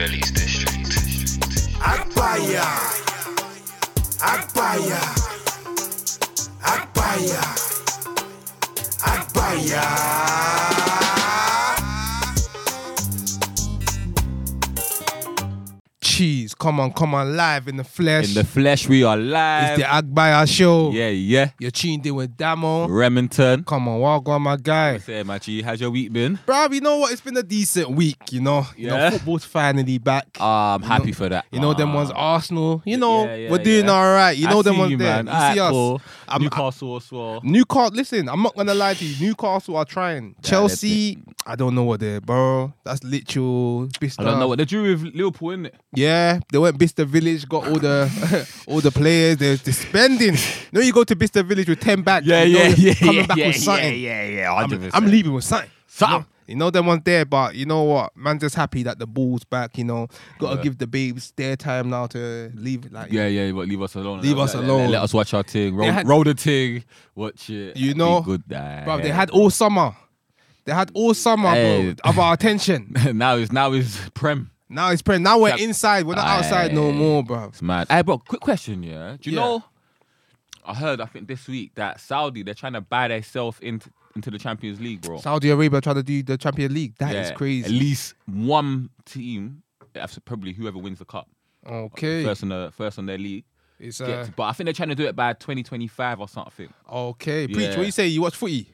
Belly's District. Agbaya. Agbaya. Agbaya. Come on, come on, live in the flesh. In the flesh, we are live. it's the Agbaya show. yeah, yeah. You're tuned in with Damo. Remington. Come on, walk on, my guy. What's Say, Machi, how's your week been? Bro, you know what? It's been a decent week, you know. You know, football's finally back. Ah, I'm happy know- for that. you know, them Ah. ones Arsenal. You know, Yeah, yeah, we're doing all right. You I know, them ones you, there. man. You Alright, see us. cool. I'm- Newcastle as well. Newcastle, listen, I'm not gonna lie to you. Newcastle are trying. Chelsea, I don't know what they're, bro. That's literal. Bicester. I don't know what they drew with Liverpool, innit? Yeah, they went Bicester Village, got all the all the players. They're, they're spending. no, you go to Bicester Village with ten bags. you know you're coming back with something. yeah, yeah. I'm, I'm leaving with something. Something. You know, you know them ones there, but you know what? Man, just happy that the ball's back. You know, gotta Yeah. give the babes their time now to leave. it, Like, Yeah, yeah, but leave us alone. Leave Let- us alone. Let, let us watch our thing. Roll, had- roll the thing. Watch it. You know, good. Nah, bro, they had all summer. They had all summer, Hey. bro, of our attention. now it's now it's prem. Now it's prem. Now we're inside. We're not outside no more, bro. It's mad. Hey, bro, quick question, yeah. Do you Yeah. know? I heard, I think this week that Saudi they're trying to buy themselves into into the Champions League, bro. Saudi Arabia trying to do the Champions League. That is Yeah, crazy. At least one team, that's probably whoever wins the cup, Okay, first on the first on their league. it's gets- uh, but I think they're trying to do it by 2025 or something. okay. Preach. Yeah. What you say? You watch footy?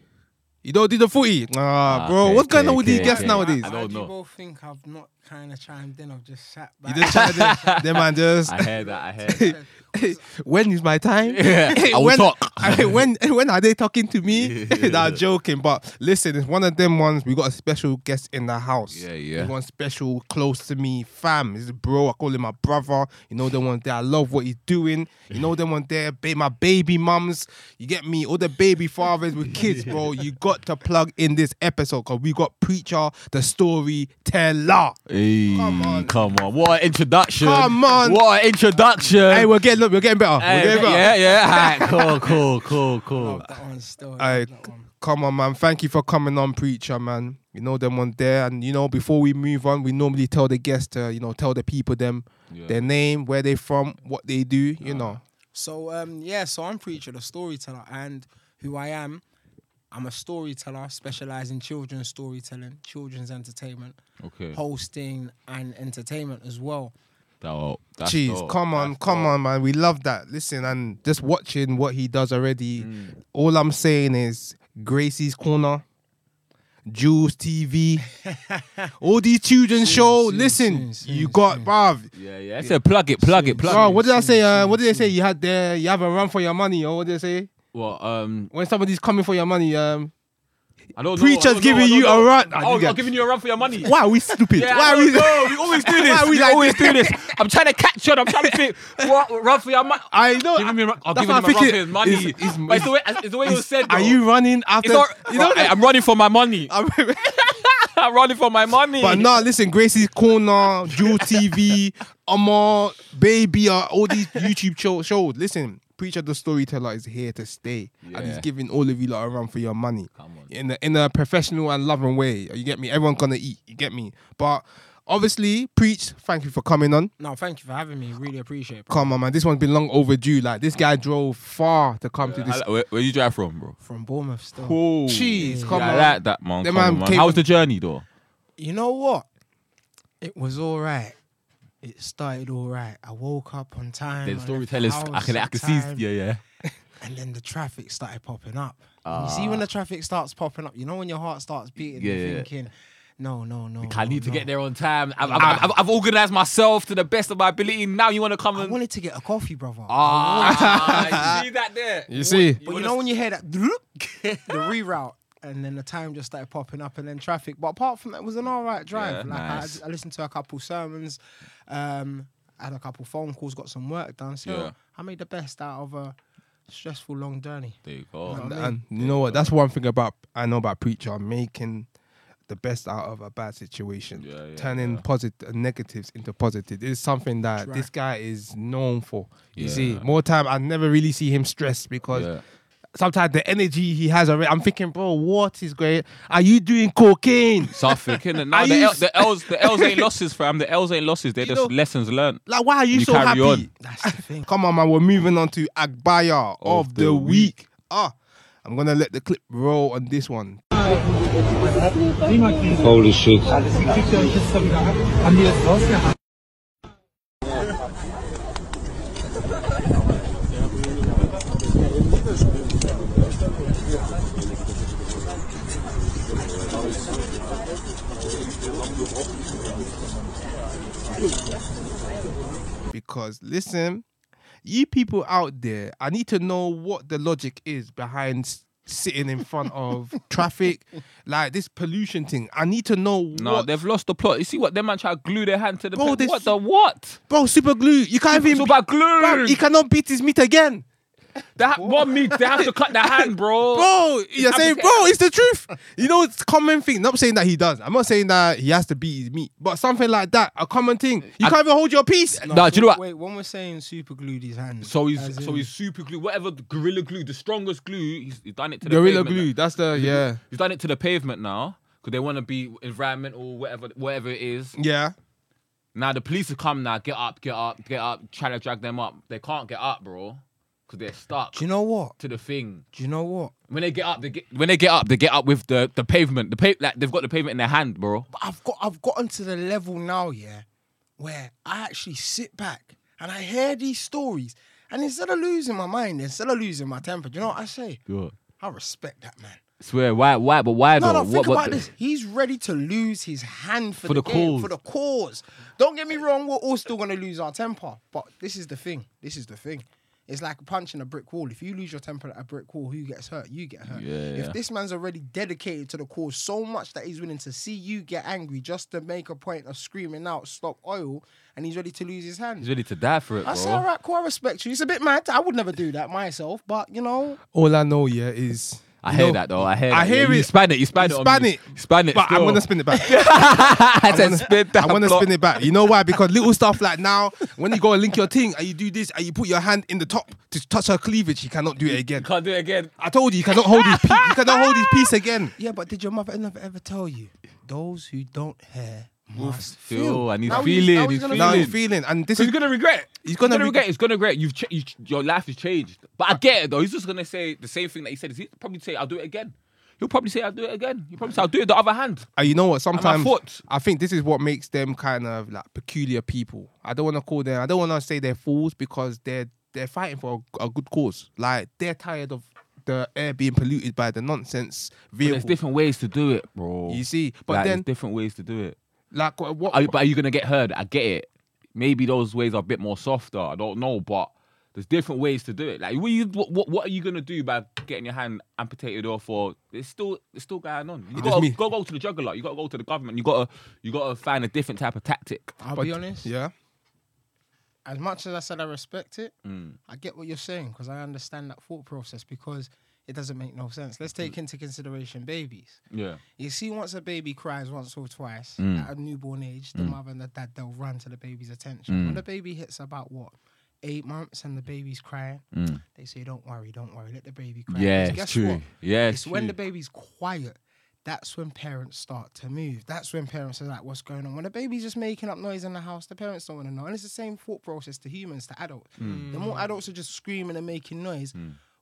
You don't do the footy, ah, Ah, bro. okay, what's going on okay, with these okay, guests okay. nowadays? I Why don't do you know. both think I've not kind of chimed in? I've just sat You just try to, them man just. I heard that. I heard. that. when is my time? Yeah, I will when, talk. I when when are they talking to me? nah, joking. But listen, it's one of them ones. We got a special guest in the house. Yeah, yeah. There's one special close to me, fam. This is a bro. I call him my brother. You know the one there. I love what he's doing. You know the one there. Ba- my baby mums. You get me? All the baby fathers with kids, bro. You got to plug in this episode because we got preacher, the storyteller. Hey, Come on. come on! What an introduction! Come on. What an introduction! Hey, we're getting look, we're getting better. Hey, we're getting better. yeah, yeah. Alright, cool, cool, cool, cool. Love that one still. Hey, one. come on, man. Thank you for coming on, preacher, man. You know them one there, and you know before we move on, we normally tell the guests to, you know, tell the people them Yeah. their name, where they from, what they do. You know, So um, yeah, so I'm preacher, the storyteller, and who I am. I'm a storyteller, specialize in children's storytelling, children's entertainment, Okay. hosting, and entertainment as well. Dope. That's jeez, dope. come on, That's come dope. on, man. We love that. Listen, and just watching what he does already. Mm. All I'm saying is Gracie's Corner. Jools TV, all these children's show. soon, Listen, soon, soon, you got, soon. bruv. Yeah, yeah. I said plug it, plug it, plug Bro, it. what did I say? Uh, soon, what did they say? You had there. You have a run for your money, or what did they say? Well, um, When somebody's coming for your money, um, I don't know. Preacher's I don't know, giving I don't you know. a run. Oh, you get- I'm giving you a run for your money. why are we stupid? Yeah, why I are we? don't know. We always do this. Why are we we like always do this. I'm trying to catch on. I'm trying to think. What run for your money? I know. Give him a, I'll give him a I'm run for his money. Is- is- But it's the way, it's the way was said. Are though. you running after? It's not, you know. I, am running for my money. I'm- I'm running for my money. but no, listen, Gracie's Corner, Jools TV, Amor, Baby, uh, all these YouTube show, shows. Listen, Preacher the Storyteller is here to stay, and he's giving all of you lot a run for your money Come on. in a, in a professional and loving way. You get me? Everyone's gonna eat. You get me? But obviously, Preach, thank you for coming on. No, thank you for having me. Really appreciate it. Come on, man. This one's been long overdue. Like this guy drove far to come to this. I- where, where you drive from, bro? From Bournemouth still. Cool. Jeez, Yeah, come yeah, on. I like that, man. Them Come man on, man. How was the journey, though? You know what? It was all right. It started all right. I woke up on time. The storytellers, house I can, I can see. Yeah, yeah. And then the traffic started popping up. And you see when the traffic starts popping up, you know when your heart starts beating, Yeah, you're thinking, no, no, no. I no, need to no. get there on time. I've, I've, I've, I've organized myself to the best of my ability. Now you want to come I and. wanted to get a coffee, brother. Ah, you see that there? You see? But you know when you hear that the reroute and then the time just started popping up and then traffic. But apart from that, it was an all right drive. Yeah, like nice. I, I listened to a couple sermons, um, had a couple phone calls, got some work done. So Yeah. I made the best out of a stressful long journey. There you go. No. And, I mean- and you know what? That's one thing about I know about preacher making the best out of a bad situation, Yeah, yeah, turning yeah. positive negatives into positive. It's something that Right. this guy is known for. You Yeah. see, more time I never really see him stressed because Yeah. Sometimes the energy he has already. I'm thinking, bro, what is going? Are you doing cocaine? Suffolk, innit? No, the, you L, s- the L's, the L's ain't losses, fam. The L's ain't losses. They're You just know- lessons learned. Like, why are you, You so carry happy? on. That's the thing. Come on, man. We're moving on to Agbaya of, Of the, the week. week. Ah, I'm gonna let the clip roll on this one. Holy shit. Because listen, you people out there, I need to know what the logic is behind sitting in front of traffic, like this pollution thing. I need to know No, what, they've lost the plot. You see what? Them man try to glue their hand to the. Bro, pe- this- what the what? bro. Super glue. You can't It's even. about glue. Bro, he cannot beat his meat again, They ha- what meat? They have to cut their hand, bro. bro. You're saying, bro, it's the truth. You know, it's a common thing. Not saying that he does. I'm not saying that he has to beat his meat, but something like that, a common thing. You I- can't even hold your peace. No, do you know what? Wait, when we're saying super glued his hands. So he's as so in- he's super glue. Whatever the gorilla glue, the strongest glue. He's, he's done it to the Gorilla pavement. glue. That's the yeah, He's done it to the pavement now because they want to be environmental, whatever, whatever it is. yeah. Now the police have come now. Get up, get up, get up. Try to drag them up. They can't get up, bro, because they're stuck Do you know what? to the thing. Do you know what? When they get up, they get when they get up, they get up with the the pavement. The pa- like they've got the pavement in their hand, bro. But I've got I've gotten to the level now, yeah, where I actually sit back and I hear these stories, and instead of losing my mind, instead of losing my temper, do you know what I say? I respect that man. Swear, why, why, but why No, though? no, think What- what about the- this. He's ready to lose his hand for, For the, the game, cause. for the cause. Don't get me wrong, we're all still gonna lose our temper. But this is the thing. This is the thing. It's like punching a brick wall. If you lose your temper at a brick wall, who gets hurt? You get hurt. Yeah, If yeah. this man's already dedicated to the cause so much that he's willing to see you get angry just to make a point of screaming out, stop oil, and he's ready to lose his hand. He's ready to die for it, I bro. say, all right, cool, I respect you. It's a bit mad. I would never do that myself, but you know, All I know, yeah, is I hear know, that though. I hear. I that. hear Yeah, You span it. You span You it. span me. it. Span it. But I'm gonna spin it back. I said wanna- spin that I want to block. spin it back. You know why? Because little stuff like now, when you go and link your thing and you do this and you put your hand in the top to touch her cleavage, you cannot do it again. Can't do it again. I told you, you cannot hold his piece. You cannot hold his piece again. yeah. But did your mother never ever tell you those who don't hear must feel, feel? and he's Now feeling, now he's gonna Now Feeling. he's feeling, and this So is he's gonna regret. He's gonna regret. regret- He's gonna regret. You've, ch- you, your life has changed. But I get it though. He's just gonna say the same thing that he said. He'll probably say, "I'll do it again." He'll probably say, "I'll do it again." He'll probably say, "I'll do it the other hand." Uh, you know what? Sometimes foot. I think this is what makes them kind of like peculiar people. I don't want to call them. I don't want to say they're fools because they're they're fighting for a, a good cause. Like they're tired of the air being polluted by the nonsense But vehicle. there's different ways to do it, bro. You see, but Like, then there's different ways to do it. Like what? what Are you, but are you gonna get heard? I get it. Maybe those ways are a bit more softer. I don't know, but there's different ways to do it. Like, what, you, what, what, what are you gonna do by getting your hand amputated off? Or it's still it's still going on. You gotta is me. go go to the juggler. You gotta go to the government. You gotta you gotta find a different type of tactic. I'll but- be honest. yeah. As much as I said I respect it, Mm. I get what you're saying because I understand that thought process because it doesn't make no sense. Let's take into consideration babies. Yeah. You see, once a baby cries once or twice Mm. at a newborn age, the mother and the dad they'll run to the baby's attention. When the baby hits about what eight months and the baby's crying, Mm. they say, "Don't worry, don't worry, let the baby cry." Yeah, it's guess true. What? Yeah, it's it's when the baby's quiet. That's when parents start to move. That's when parents are like, "What's going on?" When the baby's just making up noise in the house, the parents don't want to know. And it's the same thought process to humans, to adults. Mm. The more adults are just screaming and making noise,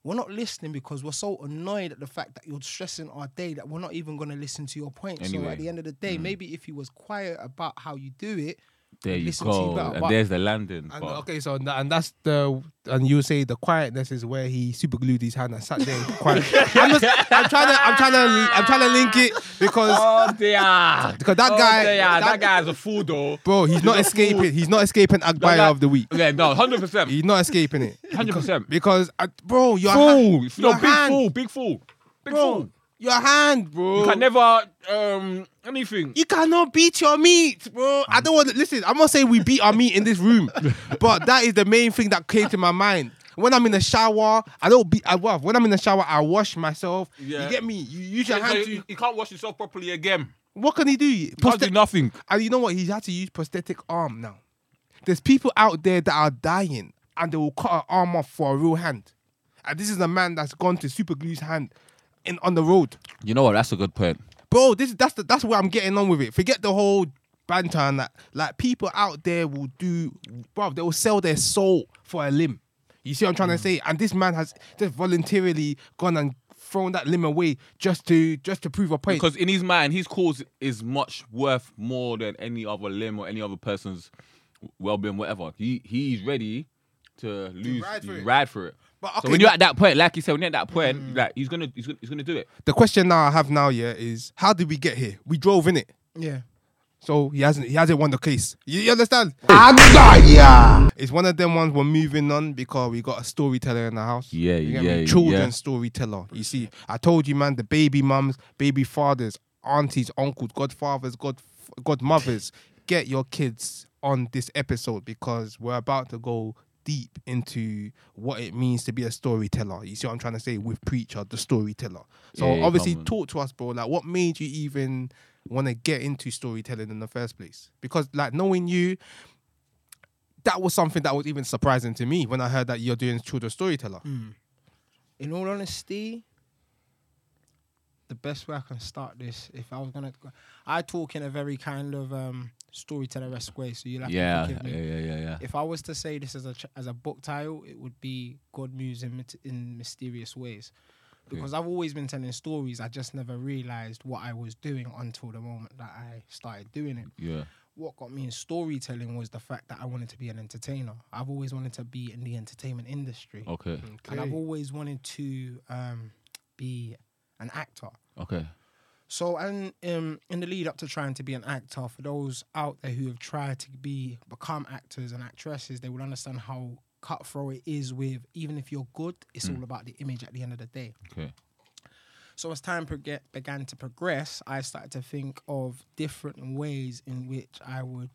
we're not listening because we're so annoyed at the fact that you're stressing our day that we're not even going to listen to your point. So Anyway. Mm. at the end of the day, maybe if you was quiet about how you do it, There you listen to you go. better, and but- there's the landing. And, okay, so tha- and that's the and you say the quietness is where he super glued his hand and sat there quiet. I'm, just, I'm trying to I'm trying to I'm trying to link it because Oh dear. because that Oh, guy dear. that, that guy's a fool though. bro he's not escaping he's not escaping Agbaya guy- of the week. Yeah, no, hundred percent. He's not escaping it. Hundred percent. Because uh, bro, your Fool. No, big fool. Big fool. Big fool. Your hand, bro. You can never um anything. You cannot beat your meat, bro. I don't want to listen. I'm not saying we beat our meat in this room, but that is the main thing that came to my mind. When I'm in the shower, I don't beat. I well, when I'm in the shower, I wash myself. Yeah. You get me? You use your hand you, to. you can't wash yourself properly again. What can he do? Do nothing. and you know what? He had to use prosthetic arm now. There's people out there that are dying, and they will cut an arm off for a real hand. And this is a man that's gone to super glue's hand in on the road. You know what? That's a good point. Bro, this is that's the, that's where I'm getting on with it. Forget the whole banter and that. Like people out there will do, bro. They will sell their soul for a limb. You see what I'm trying to mm. say? And this man has just voluntarily gone and thrown that limb away just to just to prove a point. Because in his mind, his cause is much worth more than any other limb or any other person's well-being, whatever. He he's ready to lose, ride for ride for it. But so when you're at that point, like you said, when you're at that point, mm. like he's gonna he's gonna he's gonna do it. the question now I have now, yeah, is how did we get here? We drove in it. Yeah. So he hasn't he hasn't won the case. You, you understand? Agbaya. It's one of them ones we're moving on because we got a storyteller in the house. Yeah, You get me? yeah, Children yeah. storyteller. You see, I told you, man, the baby mums, baby fathers, aunties, uncles, godfathers, god godmothers, get your kids on this episode because we're about to go deep into what it means to be a storyteller. You see what I'm trying to say with preacher, the storyteller. So Yeah, yeah, obviously, come talk to us, bro. Like, what made you even want to get into storytelling in the first place? Because, like, knowing you, that was something that was even surprising to me when I heard that you're doing children's storyteller. In all honesty, the best way I can start this, if I was gonna, I talk in a very kind of um, storyteller-esque way, so you'll have Yeah, to yeah, forgive me. yeah, yeah, yeah. yeah. If I was to say this as a ch- as a book title, it would be God moves in, mit- in mysterious ways. Because I've always been telling stories, I just never realized what I was doing until the moment that I started doing it. Yeah. What got me in storytelling was the fact that I wanted to be an entertainer. I've always wanted to be in the entertainment industry, Okay. and I've always wanted to um, be an actor. Okay. So, and um, in the lead up to trying to be an actor, for those out there who have tried to be become actors and actresses, they will understand how cutthroat it is. With even if you're good, it's all about the image at the end of the day. Okay. So as time proge- began to progress, I started to think of different ways in which I would,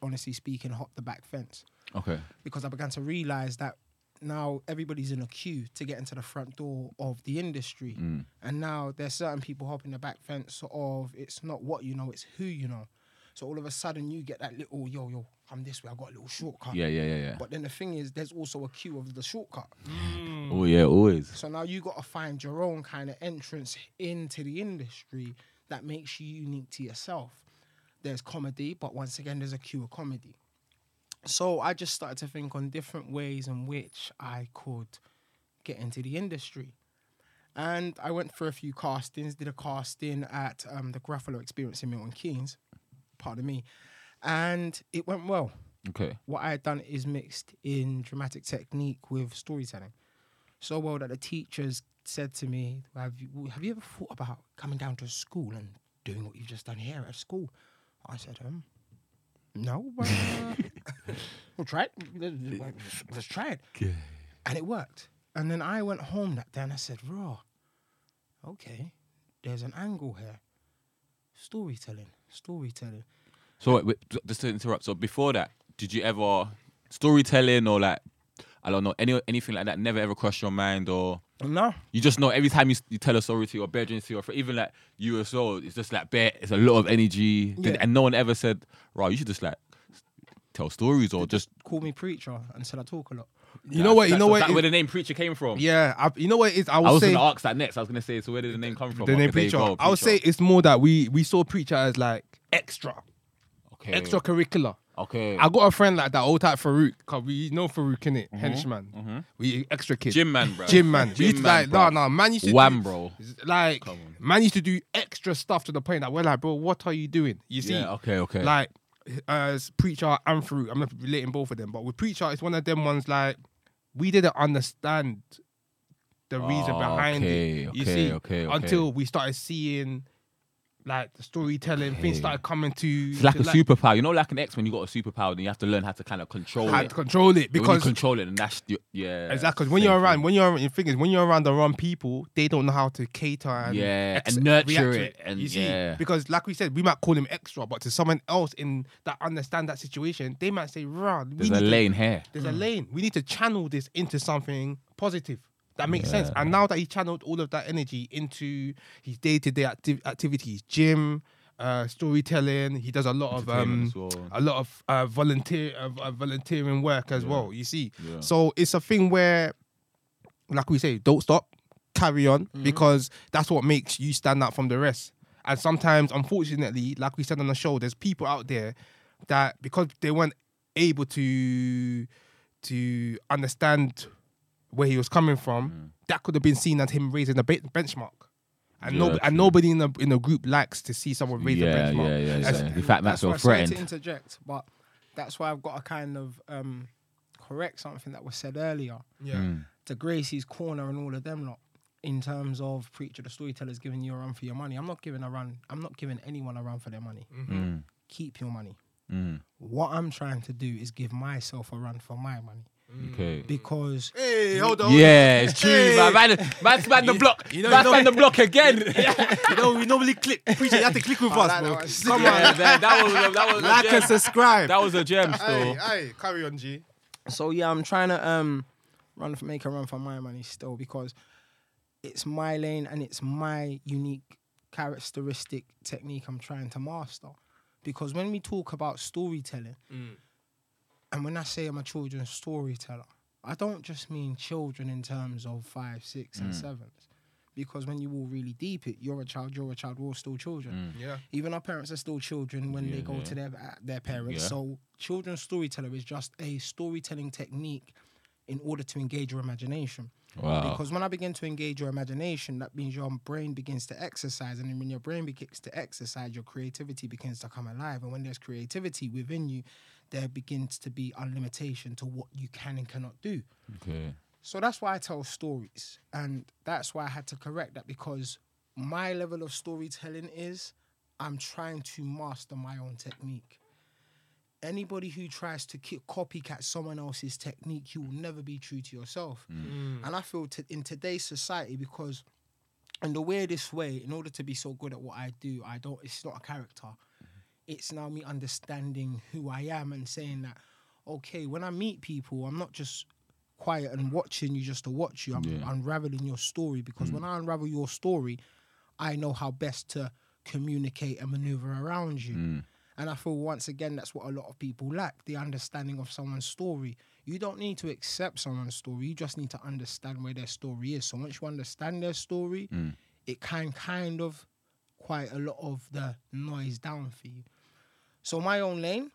honestly speaking, hop the back fence Okay. because I began to realize that now everybody's in a queue to get into the front door of the industry. Mm. And now there's certain people hopping the back fence of it's not what you know, it's who you know. So all of a sudden you get that little yo yo, I'm this way, I got a little shortcut. Yeah, yeah, yeah, yeah. But then the thing is, there's also a queue of the shortcut. Oh yeah, always. So now you got to find your own kind of entrance into the industry that makes you unique to yourself. There's comedy, but once again, there's a queue of comedy. So I just started to think on different ways in which I could get into the industry. And I went for a few castings, did a casting at um, the Gruffalo Experience in Milton Keynes, pardon me, and it went well Okay. what I had done is mixed in dramatic technique with storytelling. So well that the teachers said to me, "Have you have you ever thought about coming down to school and doing what you've just done here at school?" I said, "Um, no. but, uh, we'll try it. Let's- Let's try it." Okay. And it worked. And then I went home that day and I said, "Raw, okay, there's an angle here. Storytelling, storytelling." So wait, wait, just to interrupt. So before that, did you ever storytelling or like I don't know any anything like that never ever crossed your mind or No, you just know every time you, you tell a story to your bedroom to your fr- even like you as well, it's just like bare, it's a lot of energy Yeah. and no one ever said, right, you should just like tell stories or just call me preacher and said I talk a lot. You know what? You know what? where the name preacher came from. yeah, I, you know what it is. I I was say gonna ask that next. I was gonna say, so where did the name come from? the name Okay, there preacher. I would say it's more that we we saw preacher as like extra, okay. extracurricular. Okay. I got a friend like that, old type Farouk, cause we know Farouk in it, mm-hmm. henchman. Mm-hmm. We extra kid, Gym man, bro. gym man. We Gym used to man, like, bro. no, no, man used to Wham, do, bro. Like, Come on. man used to do extra stuff to the point that we're like, bro, what are you doing? You see, Yeah. Okay. Okay. like as preacher and Farouk, I'm not relating both of them, but with preacher, it's one of them ones like we didn't understand the reason Oh, behind okay, it. You okay, see, okay, okay. until we started seeing like the storytelling, things started coming to. It's like to a superpower. You know, like an X when you got a superpower, then you have to learn how to kind of control How it. to control it When you because control it, and that's your- yeah. exactly 'cause when you're around thing. when you're the thing is when you're around the wrong people, they don't know how to cater and Yeah, and nurture to it, and you see, yeah. because like we said, we might call him extra, but to someone else in that understand that situation, they might say, "Run, we there's need a to- lane here. There's a mm. lane. We need to channel this into something positive. That makes sense. And now that he channeled all of that energy into his day-to-day activities, gym, uh, storytelling, he does a lot of um, well. a lot of uh, volunteer uh, uh, volunteering work as well. You see, Yeah. so it's a thing where like we say, don't stop, carry on, Mm-hmm. because that's what makes you stand out from the rest. And sometimes, unfortunately, like we said on the show, there's people out there that because they weren't able to to understand where he was coming from, that could have been seen as him raising the be- benchmark. And, Yeah, no, and nobody in the in the group likes to see someone raise the yeah, benchmark. yeah, yeah, That's- yeah. In fact, that's Maxwell why, sorry to interject, but that's why I've got to kind of um, correct something that was said earlier. yeah. Mm. To Gracie's corner and all of them lot, in terms of preacher the storytellers giving you a run for your money. I'm not giving a run. I'm not giving anyone a run for their money. Mm. Keep your money. Mm. What I'm trying to do is give myself a run for my money Okay. because Hey, hold on. Yeah, it's true, Hey. man. Man, man's man the block. you know- man's you know- man the block again. you know, we normally click. Appreciate you have to click with Oh, us, that- bro. that Come yeah, on. that, that was a- that was a Like gem. and subscribe. That was a gem, Hey, still. hey, carry on, G. So yeah, I'm trying to um run for make a run for my money still because it's my lane and it's my unique characteristic technique I'm trying to master. Because when we talk about storytelling, and when I say I'm a children's storyteller, I don't just mean children in terms of five, six, and sevens. Because when you all really deep it, you're a child, you're a child, we're all still children. Yeah. Even our parents are still children when they go yeah. to their uh, their parents. Yeah. So children's storyteller is just a storytelling technique in order to engage your imagination. Wow. Because when I begin to engage your imagination, that means your brain begins to exercise, and then when your brain begins to exercise, your creativity begins to come alive. And when there's creativity within you, there begins to be unlimitation to what you can and cannot do. Okay. So that's why I tell stories. And that's why I had to correct that because my level of storytelling is I'm trying to master my own technique. Anybody who tries to ki- copycat someone else's technique, you will never be true to yourself. Mm. Mm. And I feel to, in today's society, because in the weirdest way, in order to be so good at what I do, I don't. It's not a character. It's now me understanding who I am and saying that, okay, when I meet people, I'm not just quiet and watching you just to watch you. I'm Yeah. unraveling your story because mm. when I unravel your story, I know how best to communicate and maneuver around you. Mm. And I feel once again that's what a lot of people lack the understanding of someone's story. You don't need to accept someone's story, you just need to understand where their story is. So once you understand their story, mm. it can kind of quiet a lot of the noise down for you. So my own lane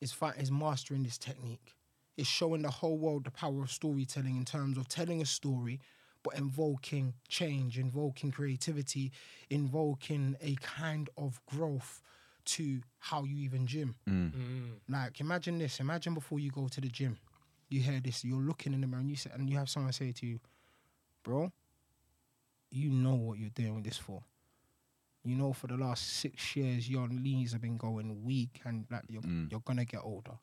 is fi- is mastering this technique. It's showing the whole world the power of storytelling in terms of telling a story, but invoking change, invoking creativity, invoking a kind of growth to how you even gym. Mm. Mm. Like imagine this. Imagine before you go to the gym, you hear this. You're looking in the mirror and you say, and you have someone say to you, "Bro, you know what you're doing this for." You know, for the last six years, your knees have been going weak, and like you're you're gonna get older.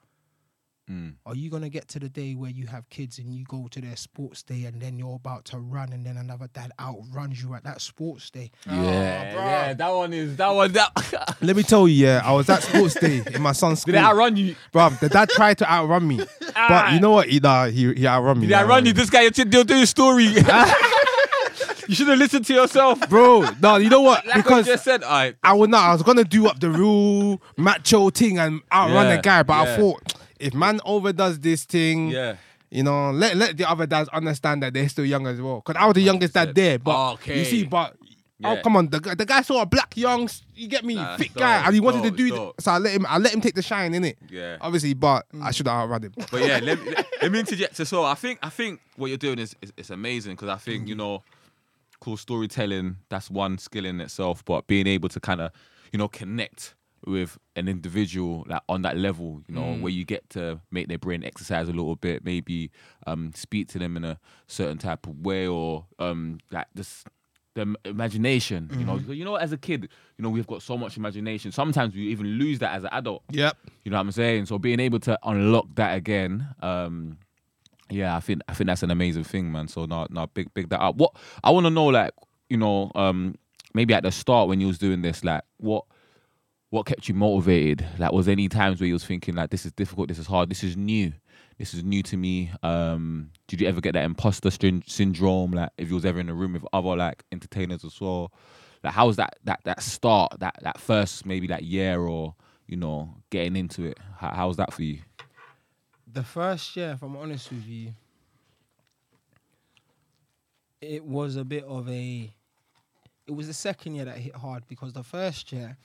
Mm. Are you gonna get to the day where you have kids and you go to their sports day, and then you're about to run, and then another dad outruns you at that sports day? Yeah, yeah, that one is that one. That Let me tell you, yeah, I was at sports day in my son's school. did it outrun you? bro? the dad tried to outrun me. but you know what? He, nah, he, he outrun me. Did outrun you? This guy, you're doing a story. you should have listened to yourself. Bro, no, you know what? Like I just said, I I would not. I was gonna do up the real macho thing and outrun Yeah, the guy, but I thought if man overdoes this thing, yeah. you know, let let the other dads understand that they're still young as well. Because I was the youngest dad there, but Okay. you see, but. Oh come on! The, guy- the guy saw a black young, you get me, Nah, fit it's guy, dope, and he wanted dope, to do. dope. th- so I let him. I let him take the shine in it. Yeah. Obviously, but mm. I should have outrun him. But yeah, let, me- let, let me interject as well. I think I think what you're doing is is, is amazing because I think you mm. know, cool storytelling. That's one skill in itself. But being able to kind of you know connect with an individual like on that level, you know, where you get to make their brain exercise a little bit, maybe um speak to them in a certain type of way or um like just the im- imagination, you know, you know, as a kid, you know, we've got so much imagination. Sometimes we even lose that as an adult. Yep. You know what I'm saying? So being able to unlock that again, um, yeah, I think I think that's an amazing thing, man. So now now big big that up. What I want to know, like, you know, um, maybe at the start when you was doing this, like, what what kept you motivated? Like, was there any times where you was thinking like, this is difficult, this is hard, this is new, this is new to me? Um, did you ever get that imposter syn- syndrome? Like, if you was ever in a room with other like entertainers as well, like, how was that that that start, that that first maybe that year or you know getting into it? How, how was that for you? The first year, if I'm honest with you, it was a bit of a. It was the second year that hit hard because the first year,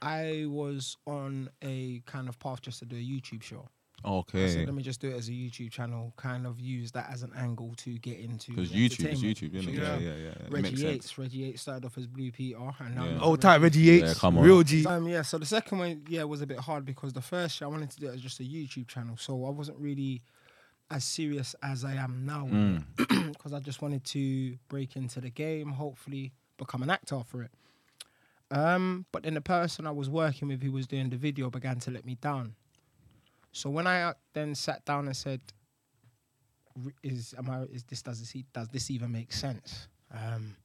I was on a kind of path just to do a YouTube show. I Okay. said, let me just do it as a YouTube channel, kind of use that as an angle to get into. Because YouTube is. YouTube, isn't it? Yeah. Yeah, yeah, yeah. Reggie makes Yates. sense. Reggie Yates started off as Blue Peter, and now Yeah. he's Old Reggie type Reggie Yates, Yeah, come on. real G. Um, yeah, so the second one, yeah, was a bit hard because the first year I wanted to do it as just a YouTube channel, so I wasn't really as serious as I am now Mm. because I just wanted to break into the game, hopefully become an actor for it. Um, but then the person I was working with who was doing the video began to let me down. So when I uh, then sat down and said, "Is am I? Is this does this e- does this even make sense?" Um,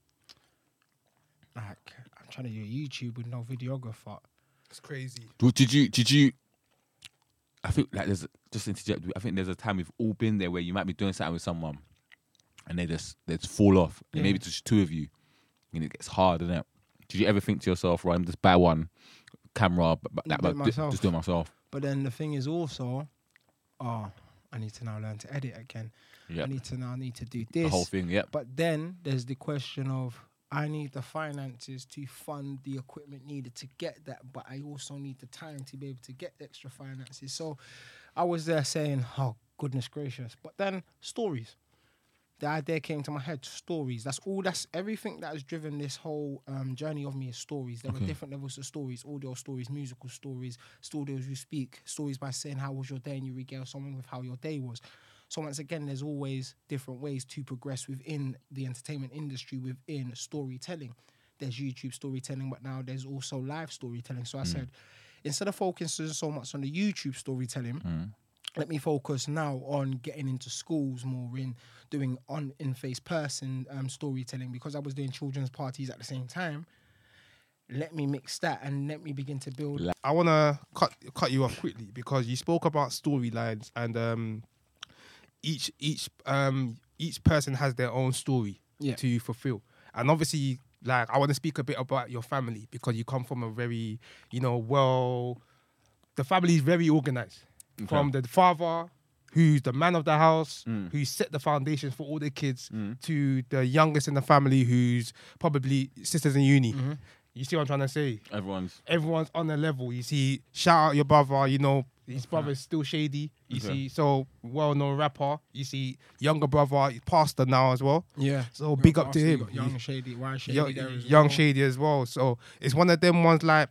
like I'm trying to do YouTube with no videographer. It's crazy. Did you? Did you? I think like there's just interject. I think there's a time we've all been there where you might be doing something with someone, and they just they just fall off. And Yeah. maybe just two of you, and it gets hard, isn't it? Did you ever think to yourself, right, I'm just buy one camera, but, Do that, but myself. just do it myself. But then the thing is also, oh, I need to now learn to edit again. Yeah, I need to now need to do the this. whole thing. yeah. But then there's the question of I need the finances to fund the equipment needed to get that, but I also need the time to be able to get the extra finances. So I was there saying, "Oh goodness gracious!" But then stories. The idea came to my head. Stories. That's all. That's everything that has driven this whole um, journey of me is stories. There Okay. different levels of stories: audio stories, musical stories, stories you speak, stories by saying how was your day, and you regale someone with how your day was. So once again, there's always different ways to progress within the entertainment industry, within storytelling. There's YouTube storytelling, but now there's also live storytelling. So I said, instead of focusing so much on the YouTube storytelling, Mm. Let me focus now on getting into schools more in doing on in face person um, storytelling because I was doing children's parties at the same time. Let me mix that and let me begin to build. I want to cut cut you off quickly because you spoke about storylines and um, each each um, each person has their own story Yeah. to fulfill, and obviously, like I want to speak a bit about your family because you come from a very you know well, the family is very organized. From the father, who's the man of the house, Mm. who set the foundations for all the kids, Mm. to the youngest in the family, who's probably sisters in uni. Mm-hmm. You see what I'm trying to say? Everyone's everyone's on a level. You see, shout out your brother. You know, his brother's still shady. You Okay. see, so well known rapper. You see, younger brother, he's pastor now as well. Yeah. So big up to him. Young Shady, why Shady Young, there as young well. shady as well. So it's one of them ones like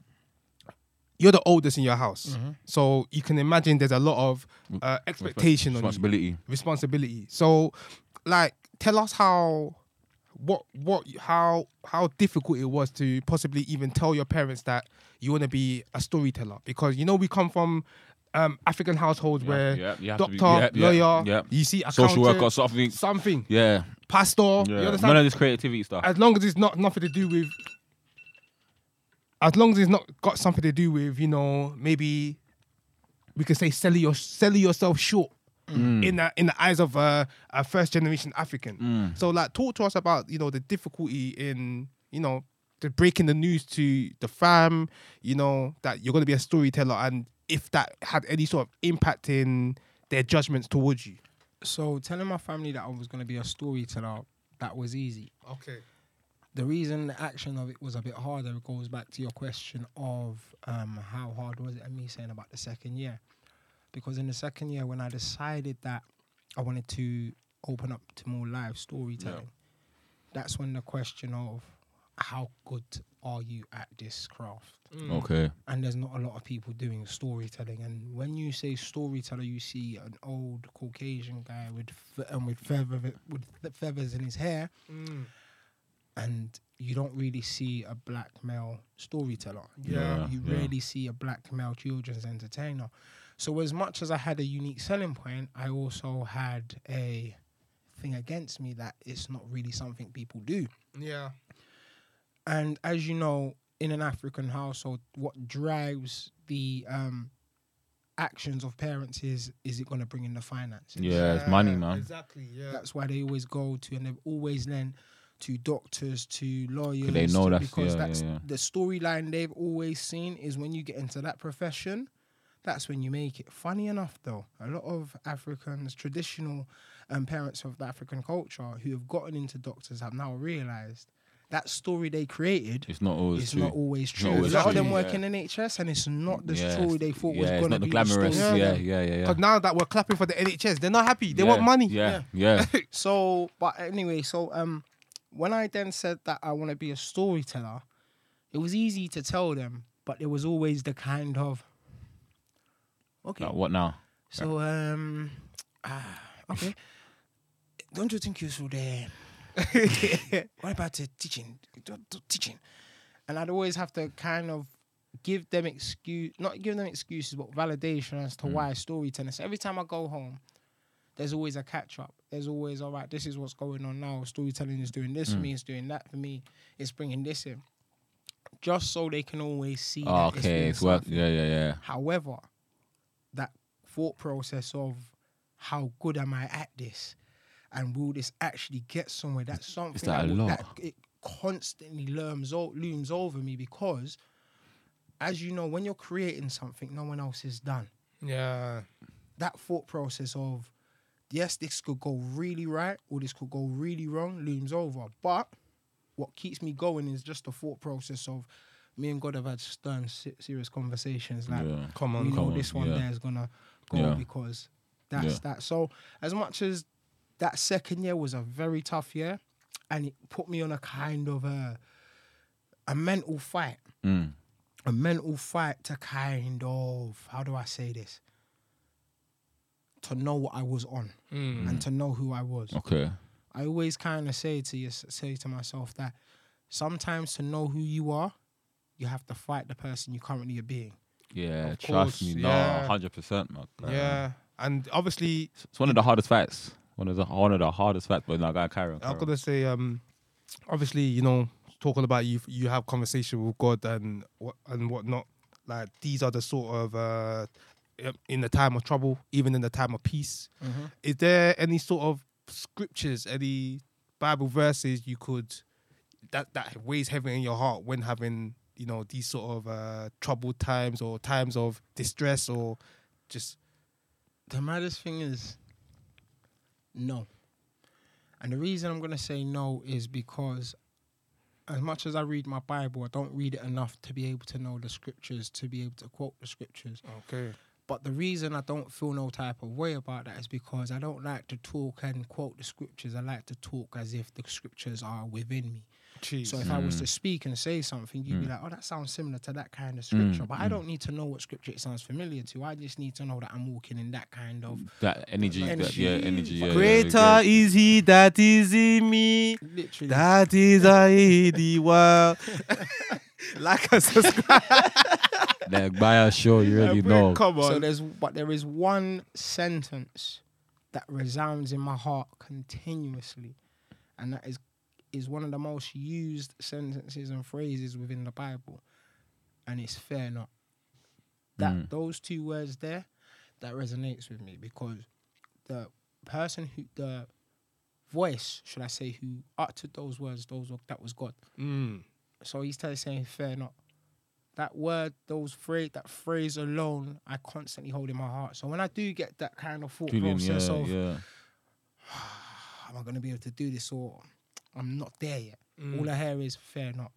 you're the oldest in your house, Mm-hmm. so you can imagine there's a lot of uh, expectation on you responsibility. responsibility. So, like, tell us how, what, what, how, how difficult it was to possibly even tell your parents that you want to be a storyteller because you know we come from um, African households Yeah, where yeah, you have to doctor, be- yeah, yeah, lawyer, yeah. you see, a Social accountant, worker, something. something, Yeah, pastor. You yeah. understand? None of this creativity stuff. as long as it's not nothing to do with as long as it's not got something to do with you know maybe we could say selling your selling yourself short Mm. in the in the eyes of a, a first generation African. So like talk to us about you know the difficulty in you know the breaking the news to the fam, you know that you're going to be a storyteller and if that had any sort of impact in their judgments towards you. So telling my family that I was going to be a storyteller, that was easy. Okay. The reason the action of it was a bit harder goes back to your question of um, how hard was it, and me saying about the second year. Because in the second year, when I decided that I wanted to open up to more live storytelling, that's when the question of how good are you at this craft? Okay. and there's not a lot of people doing storytelling. And when you say storyteller, you see an old Caucasian guy with fe- and with feather with feathers in his hair, Mm. And you don't really see a black male storyteller. You Yeah, know, you yeah. rarely see a black male children's entertainer. So as much as I had a unique selling point, I also had a thing against me that it's not really something people do. Yeah. And as you know, in an African household, what drives the um, actions of parents is is it going to bring in the finances? Yeah, it's money, man. Exactly. Yeah. That's why they always go to, and they've always lent to doctors, to lawyers. they know to- because yeah, that's yeah, yeah. the storyline they've always seen is when you get into that profession, that's when you make it. Funny enough, though, a lot of Africans, traditional um, parents of the African culture who have gotten into doctors have now realized that story they created It's not always is true. not always not true. always a lot of them true, work yeah. in NHS and it's not the Yeah, story they thought yeah, was going to not be glamorous. the story. Yeah, yeah, yeah. Because now that we're clapping for the NHS, they're not happy. They want money. Yeah, yeah. So, but anyway, so um, when I then said that I want to be a storyteller, it was easy to tell them, but there was always the kind of, okay, Like, what now? so um, ah, okay, don't you think you should? Uh, what about the teaching? Teaching, and I'd always have to kind of give them excuse, not give them excuses, but validation as to why storytelling. So every time I go home, there's always a catch up. There's always, all right, this is what's going on now. Storytelling is doing this for me, mm. it's doing that for me, it's bringing this in. Just so they can always see Oh, that ah, it's okay, doing it's work. Yeah, yeah, yeah. However, that thought process of how good am I at this, and will this actually get somewhere? That's something that a lot? that it constantly looms looms over me because, as you know, when you're creating something, no one else is done. Yeah. That thought process of yes, this could go really right or this could go really wrong looms over. But what keeps me going is just the thought process of me and God have had stern, serious conversations. Like, yeah. Come on, we know this one yeah. there is gonna go Yeah. because that's that. So as much as that second year was a very tough year, and it put me on a kind of a a mental fight, Mm. a mental fight to kind of how do I say this? To know what I was on Mm. and to know who I was. Okay. I always kind of say to you, say to myself that sometimes to know who you are, you have to fight the person you currently are being. Yeah, Of trust course, me. yeah. No, hundred percent, man. Yeah. And obviously, It's one of the hardest fights. One of the one of the hardest fights. But no, guy, carry on. I'm gonna say, um, obviously, you know, talking about you, you have conversation with God and what and whatnot. Like these are the sort of uh, in the time of trouble, even in the time of peace. Is there any sort of scriptures, any Bible verses you could that that weighs heavy in your heart when having you know these sort of uh, troubled times or times of distress or just The maddest thing is, no. And the reason I'm gonna say no is because, as much as I read my Bible, I don't read it enough to be able to know the scriptures, to be able to quote the scriptures. okay. But the reason I don't feel no type of way about that is because I don't like to talk and quote the scriptures. I like to talk as if the scriptures are within me. Jeez. So if I was Mm. to speak and say something, you'd be like, "Oh, that sounds similar to that kind of Mm, scripture." But I don't need to know what scripture it sounds familiar to. I just need to know that I'm walking in that kind of that energy, that, Energy. yeah, energy. Yeah, Greater yeah, is he that is in me. literally. That is I the world. like a subscribe. Like, by a show, you already know. Come on. So there's but there is one sentence that resounds in my heart continuously, and that is is one of the most used sentences and phrases within the Bible, and it's fair not. That Mm. those two words there, that resonates with me because the person who the voice, should I say, who uttered those words, those were- that was God. Mm. So he's telling saying fair not. That word, those phrase, that phrase alone, I constantly hold in my heart. So when I do get that kind of thought Feeling, process yeah, of, yeah. am I going to be able to do this or I'm not there yet. Mm. All I hear is fair not.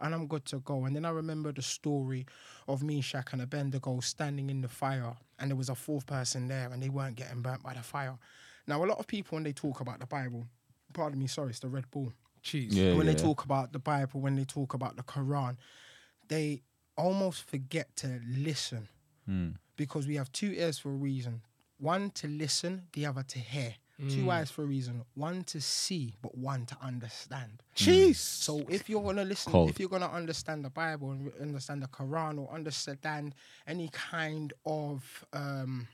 And I'm good to go. And then I remember the story of Meshach and Abednego standing in the fire, and there was a fourth person there, and they weren't getting burnt by the fire. Now, a lot of people, when they talk about the Bible, pardon me, sorry, it's the Red Bull Jeez. Yeah, when they yeah. talk about the Bible, when they talk about the Quran, they almost forget to listen Mm. because we have two ears for a reason. One to listen, the other to hear. Mm. Two eyes for a reason. One to see, but one to understand. Jeez. So if you're gonna listen, Cold. if you're gonna understand the Bible and understand the Quran or understand any kind of um,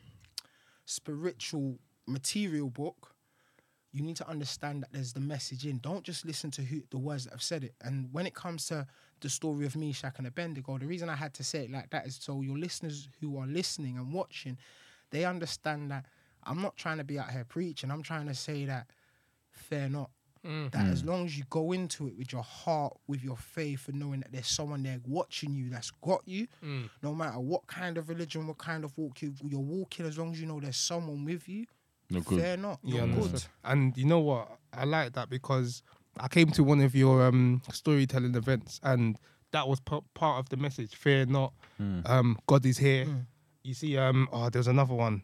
spiritual material book, you need to understand that there's the message in. Don't just listen to who the words that have said it. And when it comes to the story of Meshach and Abednego, the reason I had to say it like that is so your listeners who are listening and watching, they understand that I'm not trying to be out here preaching. I'm trying to say that fair not. that Mm. as long as you go into it with your heart, with your faith, and knowing that there's someone there watching you that's got you, no matter what kind of religion, what kind of walk you, you're walking, as long as you know there's someone with you, You're good. fair not. You're good. And you know what? I like that because I came to one of your um, storytelling events, and that was p- part of the message. Fear not. Hmm. Um, God is here. Mm. You see, um, oh, there was another one,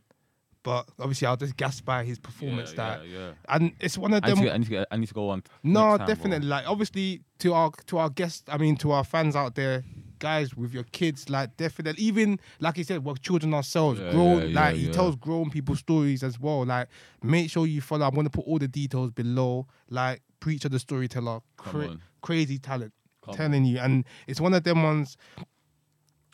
but obviously I'll just gas by his performance. yeah, that, yeah, yeah. and it's one of I need, them. to get, I, need to get, I need to go on. No, next time, bro. definitely. Like obviously to our to our guests, I mean to our fans out there, guys with your kids, like definitely even like he said, we're children ourselves. Yeah, grown yeah, like yeah, he yeah. tells grown people stories as well. Like make sure you follow. I'm gonna put all the details below. Like Preacher the storyteller, cra- crazy talent. Come telling you. And it's one of them ones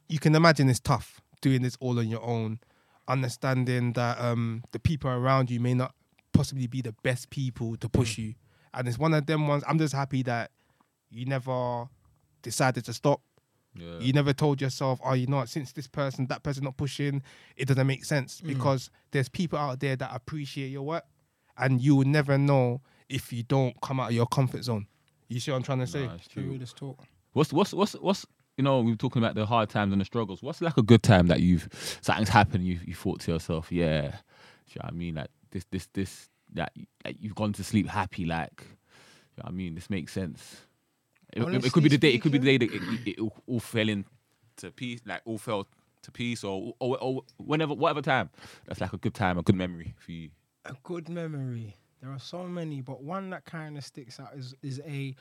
you can imagine it's tough doing this all on your own, understanding that um, the people around you may not possibly be the best people to push you. And it's one of them ones. I'm just happy that you never decided to stop. Yeah. You never told yourself, oh, you know what, since this person, that person not pushing, it doesn't make sense because there's people out there that appreciate your work and you will never know if you don't come out of your comfort zone. You see what I'm trying to say? Nah, it's The true. realest talk. What's what's what's what's you know we were talking about the hard times and the struggles. What's like a good time that you've something's happened you you thought to yourself, yeah, you know what I mean like this this this that like you've gone to sleep happy like, you know what I mean this makes sense. It, it- it could be the day. It could be the day that it, it, all fell into peace, like all fell to peace, or, or or whenever whatever time. That's like a good time, a good memory for you. a good memory. There are so many, but one that kind of sticks out is is a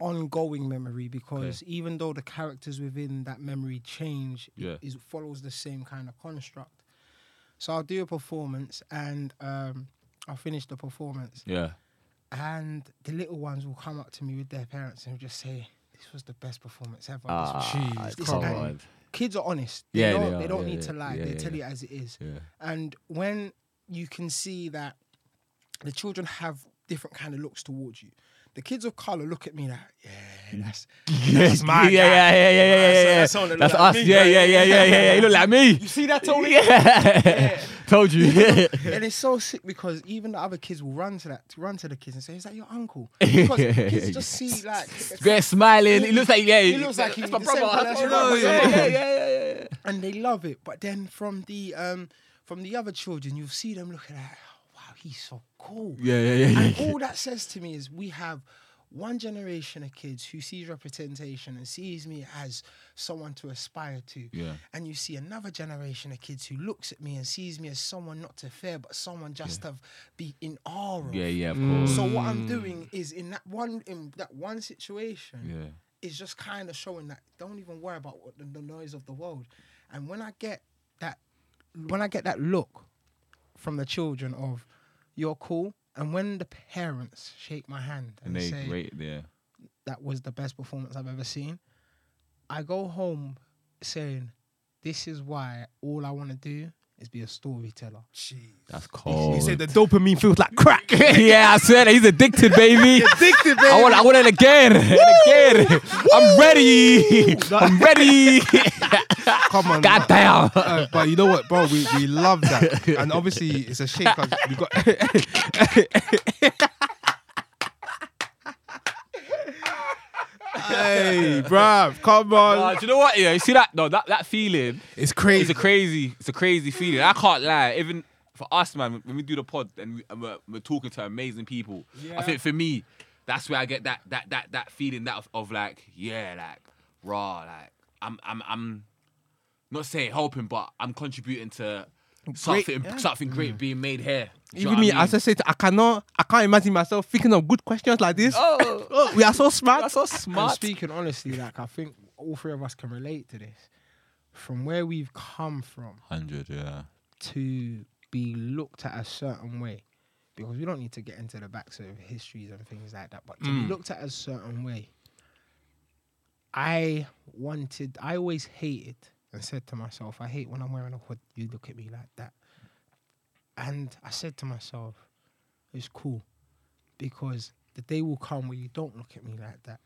ongoing memory because even though the characters within that memory change, Yeah. it is, follows the same kind of construct. So I'll do a performance and um, I'll finish the performance, Yeah. and the little ones will come up to me with their parents and just say, "This was the best performance ever." Ah, Jeez, this-. Kids are honest. They Yeah, don't, they they, don't yeah, need to lie. yeah, they yeah, tell yeah. it as it is. Yeah. And when you can see that the children have different kind of looks towards you, the kids of color look at me like, yeah, that's Yes, my yeah, yeah, yeah, yeah, yeah, yeah, yeah. That's someone that That's like us. me, Yeah, yeah, yeah, yeah, yeah, yeah. You look like me. you see that Tony? Yeah. Told you. and it's so sick because even the other kids will run to that, run to the kids and say, "Is that your uncle?" Because kids just see like, Very smiling. It looks like yeah. He looks like that's he- my brother. That's my brother. brother, Yeah, yeah. yeah, yeah, yeah, yeah. and they love it. But then from the um from the other children, you'll see them looking at, "Wow, he's so cool." Yeah, yeah, yeah, And yeah. all that says to me is we have one generation of kids who sees representation and sees me as someone to aspire to. Yeah. And you see another generation of kids who looks at me and sees me as someone not to fear, but someone just to be in awe of. Yeah, yeah, of Mm. course. So what I'm doing is in that one in that one situation Yeah. is just kind of showing that don't even worry about what the, the noise of the world. And when I get that, when I get that look from the children of you're cool, and when the parents shake my hand and, And they say rate yeah. that was the best performance I've ever seen, I go home saying, "This is why all I want to do is be a storyteller." Jeez. That's cold. He said the dopamine feels like crack. yeah, I said that he's addicted, baby. Addicted, baby. I want, I want it again, and again. I'm ready. I'm ready. Come on. God damn. Uh, but you know what, bro? We, we love that, and obviously it's a shame because we've got. hey, bruv, come on! Nah, do you know what? Yeah, you see that? No, that that feeling. it's crazy. It's a crazy, it's a crazy feeling. I can't lie. Even for us, man, when we do the pod and, we, and we're, we're talking to amazing people, I think for me, that's where I get that that that that feeling that of, of like, yeah, like raw, like I'm I'm I'm not saying helping, but I'm contributing to something something great being made here. Do you know Even me, I mean? as I said, I cannot, I can't imagine myself thinking of good questions like this. Oh, Oh, we are so smart. that's so And smart. speaking honestly, like I think all three of us can relate to this. From where we've come from Hundred, yeah. to be looked at a certain way, because we don't need to get into the backs of histories and things like that, but to Mm. be looked at a certain way. I wanted, I always hated and said to myself, I hate when I'm wearing a hood, you look at me like that. And I said to myself, it's cool because the day will come where you don't look at me like that.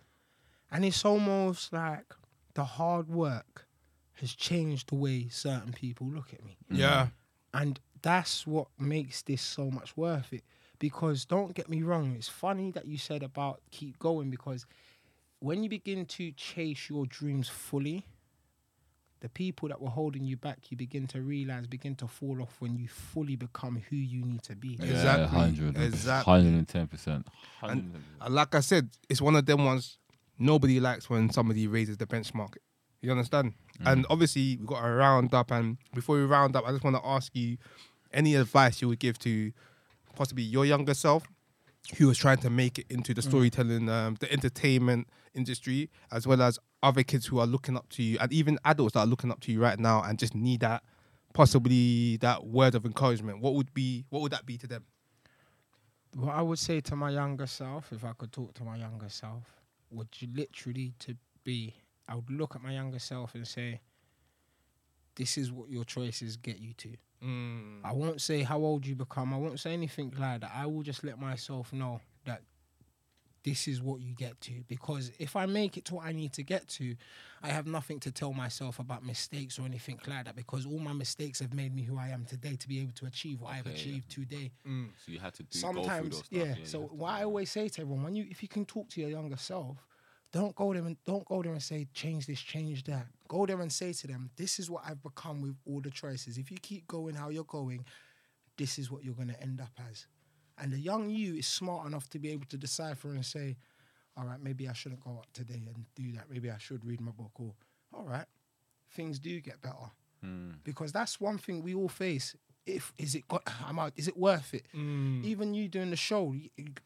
And it's almost like the hard work has changed the way certain people look at me. Yeah. And that's what makes this so much worth it. because don't get me wrong, it's funny that you said about keep going because when you begin to chase your dreams fully, the people that were holding you back, you begin to realize, begin to fall off when you fully become who you need to be. Yeah. Exactly, 100, exactly. 110%. And- And like I said, it's one of them ones nobody likes when somebody raises the benchmark. You understand? And obviously, we've got to round up. And before we round up, I just want to ask you any advice you would give to possibly your younger self who was trying to make it into the storytelling, um, the entertainment industry, as well as other kids who are looking up to you, and even adults that are looking up to you right now and just need that, possibly that word of encouragement. What would be? What would that be to them? What I would say to my younger self, if I could talk to my younger self, would you literally to be, I would look at my younger self and say, this is what your choices get you to. Mm. I won't say how old you become. I won't say anything like that. I will just let myself know that this is what you get to. Because if I make it to what I need to get to, I have nothing to tell myself about mistakes or anything like that. Because all my mistakes have made me who I am today to be able to achieve what I've Okay, yeah. achieved today. Mm. So you had to do, Sometimes, yeah. you So what I always say to everyone, when you if you can talk to your younger self, don't go there and don't go there and say change this, change that. Go there and say to them, this is what I've become with all the choices. If you keep going how you're going, this is what you're gonna end up as. And the young you is smart enough to be able to decipher and say, all right, maybe I shouldn't go out today and do that. Maybe I should read my book. Or all right, things do get better Mm. because that's one thing we all face. If is it got, I'm out, is it worth it? Mm. Even you doing the show,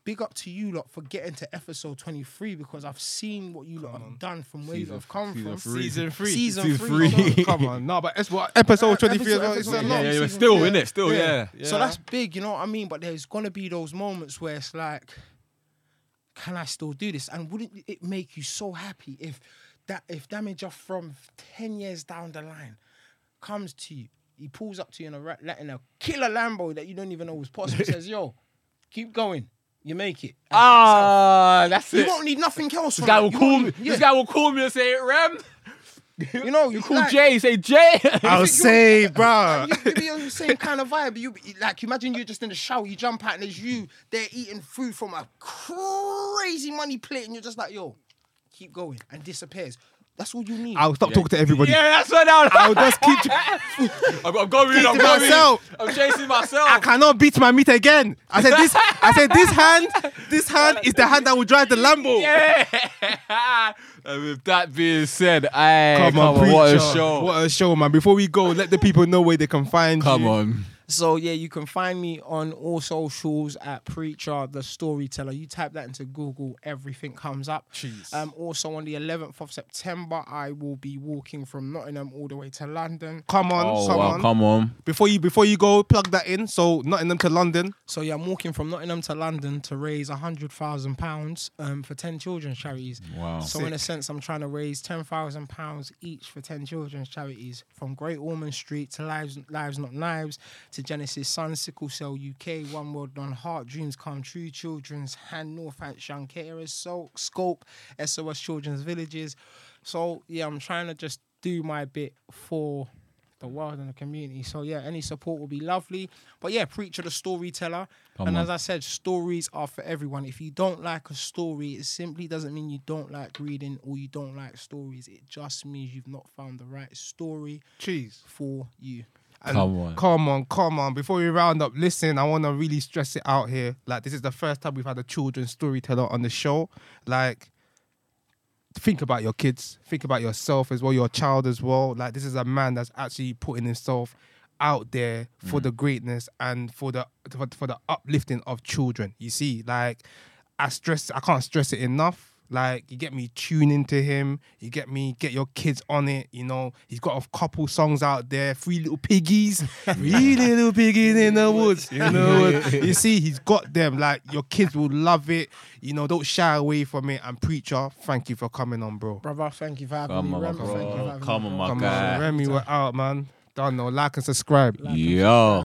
big up to you lot for getting to episode 23 because I've seen what you lot Come have done from where you Season lot have come season from. three. Season three. Season, Season three. three. Come on, no, but it's what episode Uh, twenty three is. episode- It's a episode- lot. Yeah, yeah, season still, three. it, Still, yeah. So that's big, you know what I mean? But there's gonna be those moments where it's like, can I still do this? And wouldn't it make you so happy if that if Damager from ten years down the line comes to you, he pulls up to you in a ra- in a killer Lambo that you don't even know was possible, says, "Yo, keep going, you make it." And Ah, that's it. you it. won't need nothing else. This from guy it. will You call me. yeah. This guy will call me and say, "Rem." you know, You call like- Jay. Say Jay. I'll you- say, bro. you, you be on the same kind of vibe. You like imagine you're just in the shower, you jump out and there's you there eating food from a crazy money plate, and you're just like, yo, keep going, and disappears. That's all you need. I'll stop talking to everybody. yeah, that's what now. I'll just keep. I'm, I'm going. I'm to going. myself. I'm chasing myself. I cannot beat my meat again. I said this. I said this hand. This hand is the hand that will drive the Lambo. Yeah. and with that being said, I Come, on, what a show. What a show, man. Before we go, let the people know where they can find Come you. on. So yeah, you can find me on all socials at Preacher the Storyteller. You type that into Google, everything comes up. Jeez. Um, also on the 11th of September, I will be walking from Nottingham all the way to London. Come on, Oh, come wow, on. come on. Before you before you go, plug that in. So Nottingham to London. So yeah, I'm walking from Nottingham to London to raise hundred thousand pounds um for ten children's charities. Wow. So in a sense, I'm trying to raise ten thousand pounds each for ten children's charities, from Great Ormond Street to Lives Lives Not Knives to Genesis Sun, Sickle Cell UK, One World on Heart, Dreams Come True, Children's Hand, North Young Carers, so Scope, SOS Children's Villages. So yeah, I'm trying to just do my bit for the world and the community. So yeah, any support will be lovely. But yeah, preacher the storyteller. Come and on. as I said, stories are for everyone. If you don't like a story, it simply doesn't mean you don't like reading or you don't like stories. It just means you've not found the right story Cheese. for you. And Come on. Come on, come on. Before we round up, listen, I want to really stress it out here. Like, this is the first time we've had a children's storyteller on the show. Like, think about your kids, think about yourself as well, your child as well. Like, this is a man that's actually putting himself out there for the mm. greatness and for the for, for the uplifting of children. You see, like, I stress, I can't stress it enough. Like you get me tune into him, you get me get your kids on it. You know he's got a couple songs out there, Three Little Piggies, Three Little Piggies in the woods. You know, you see he's got them. Like your kids will love it. You know, don't shy away from it. And preacher, thank you for coming on, bro. Brother, thank you for having Come me. on, Rem, bro. thank you for having Come on, my Come guy. on, Remy, we're out, man. Don't know, like and subscribe. Like and Yo.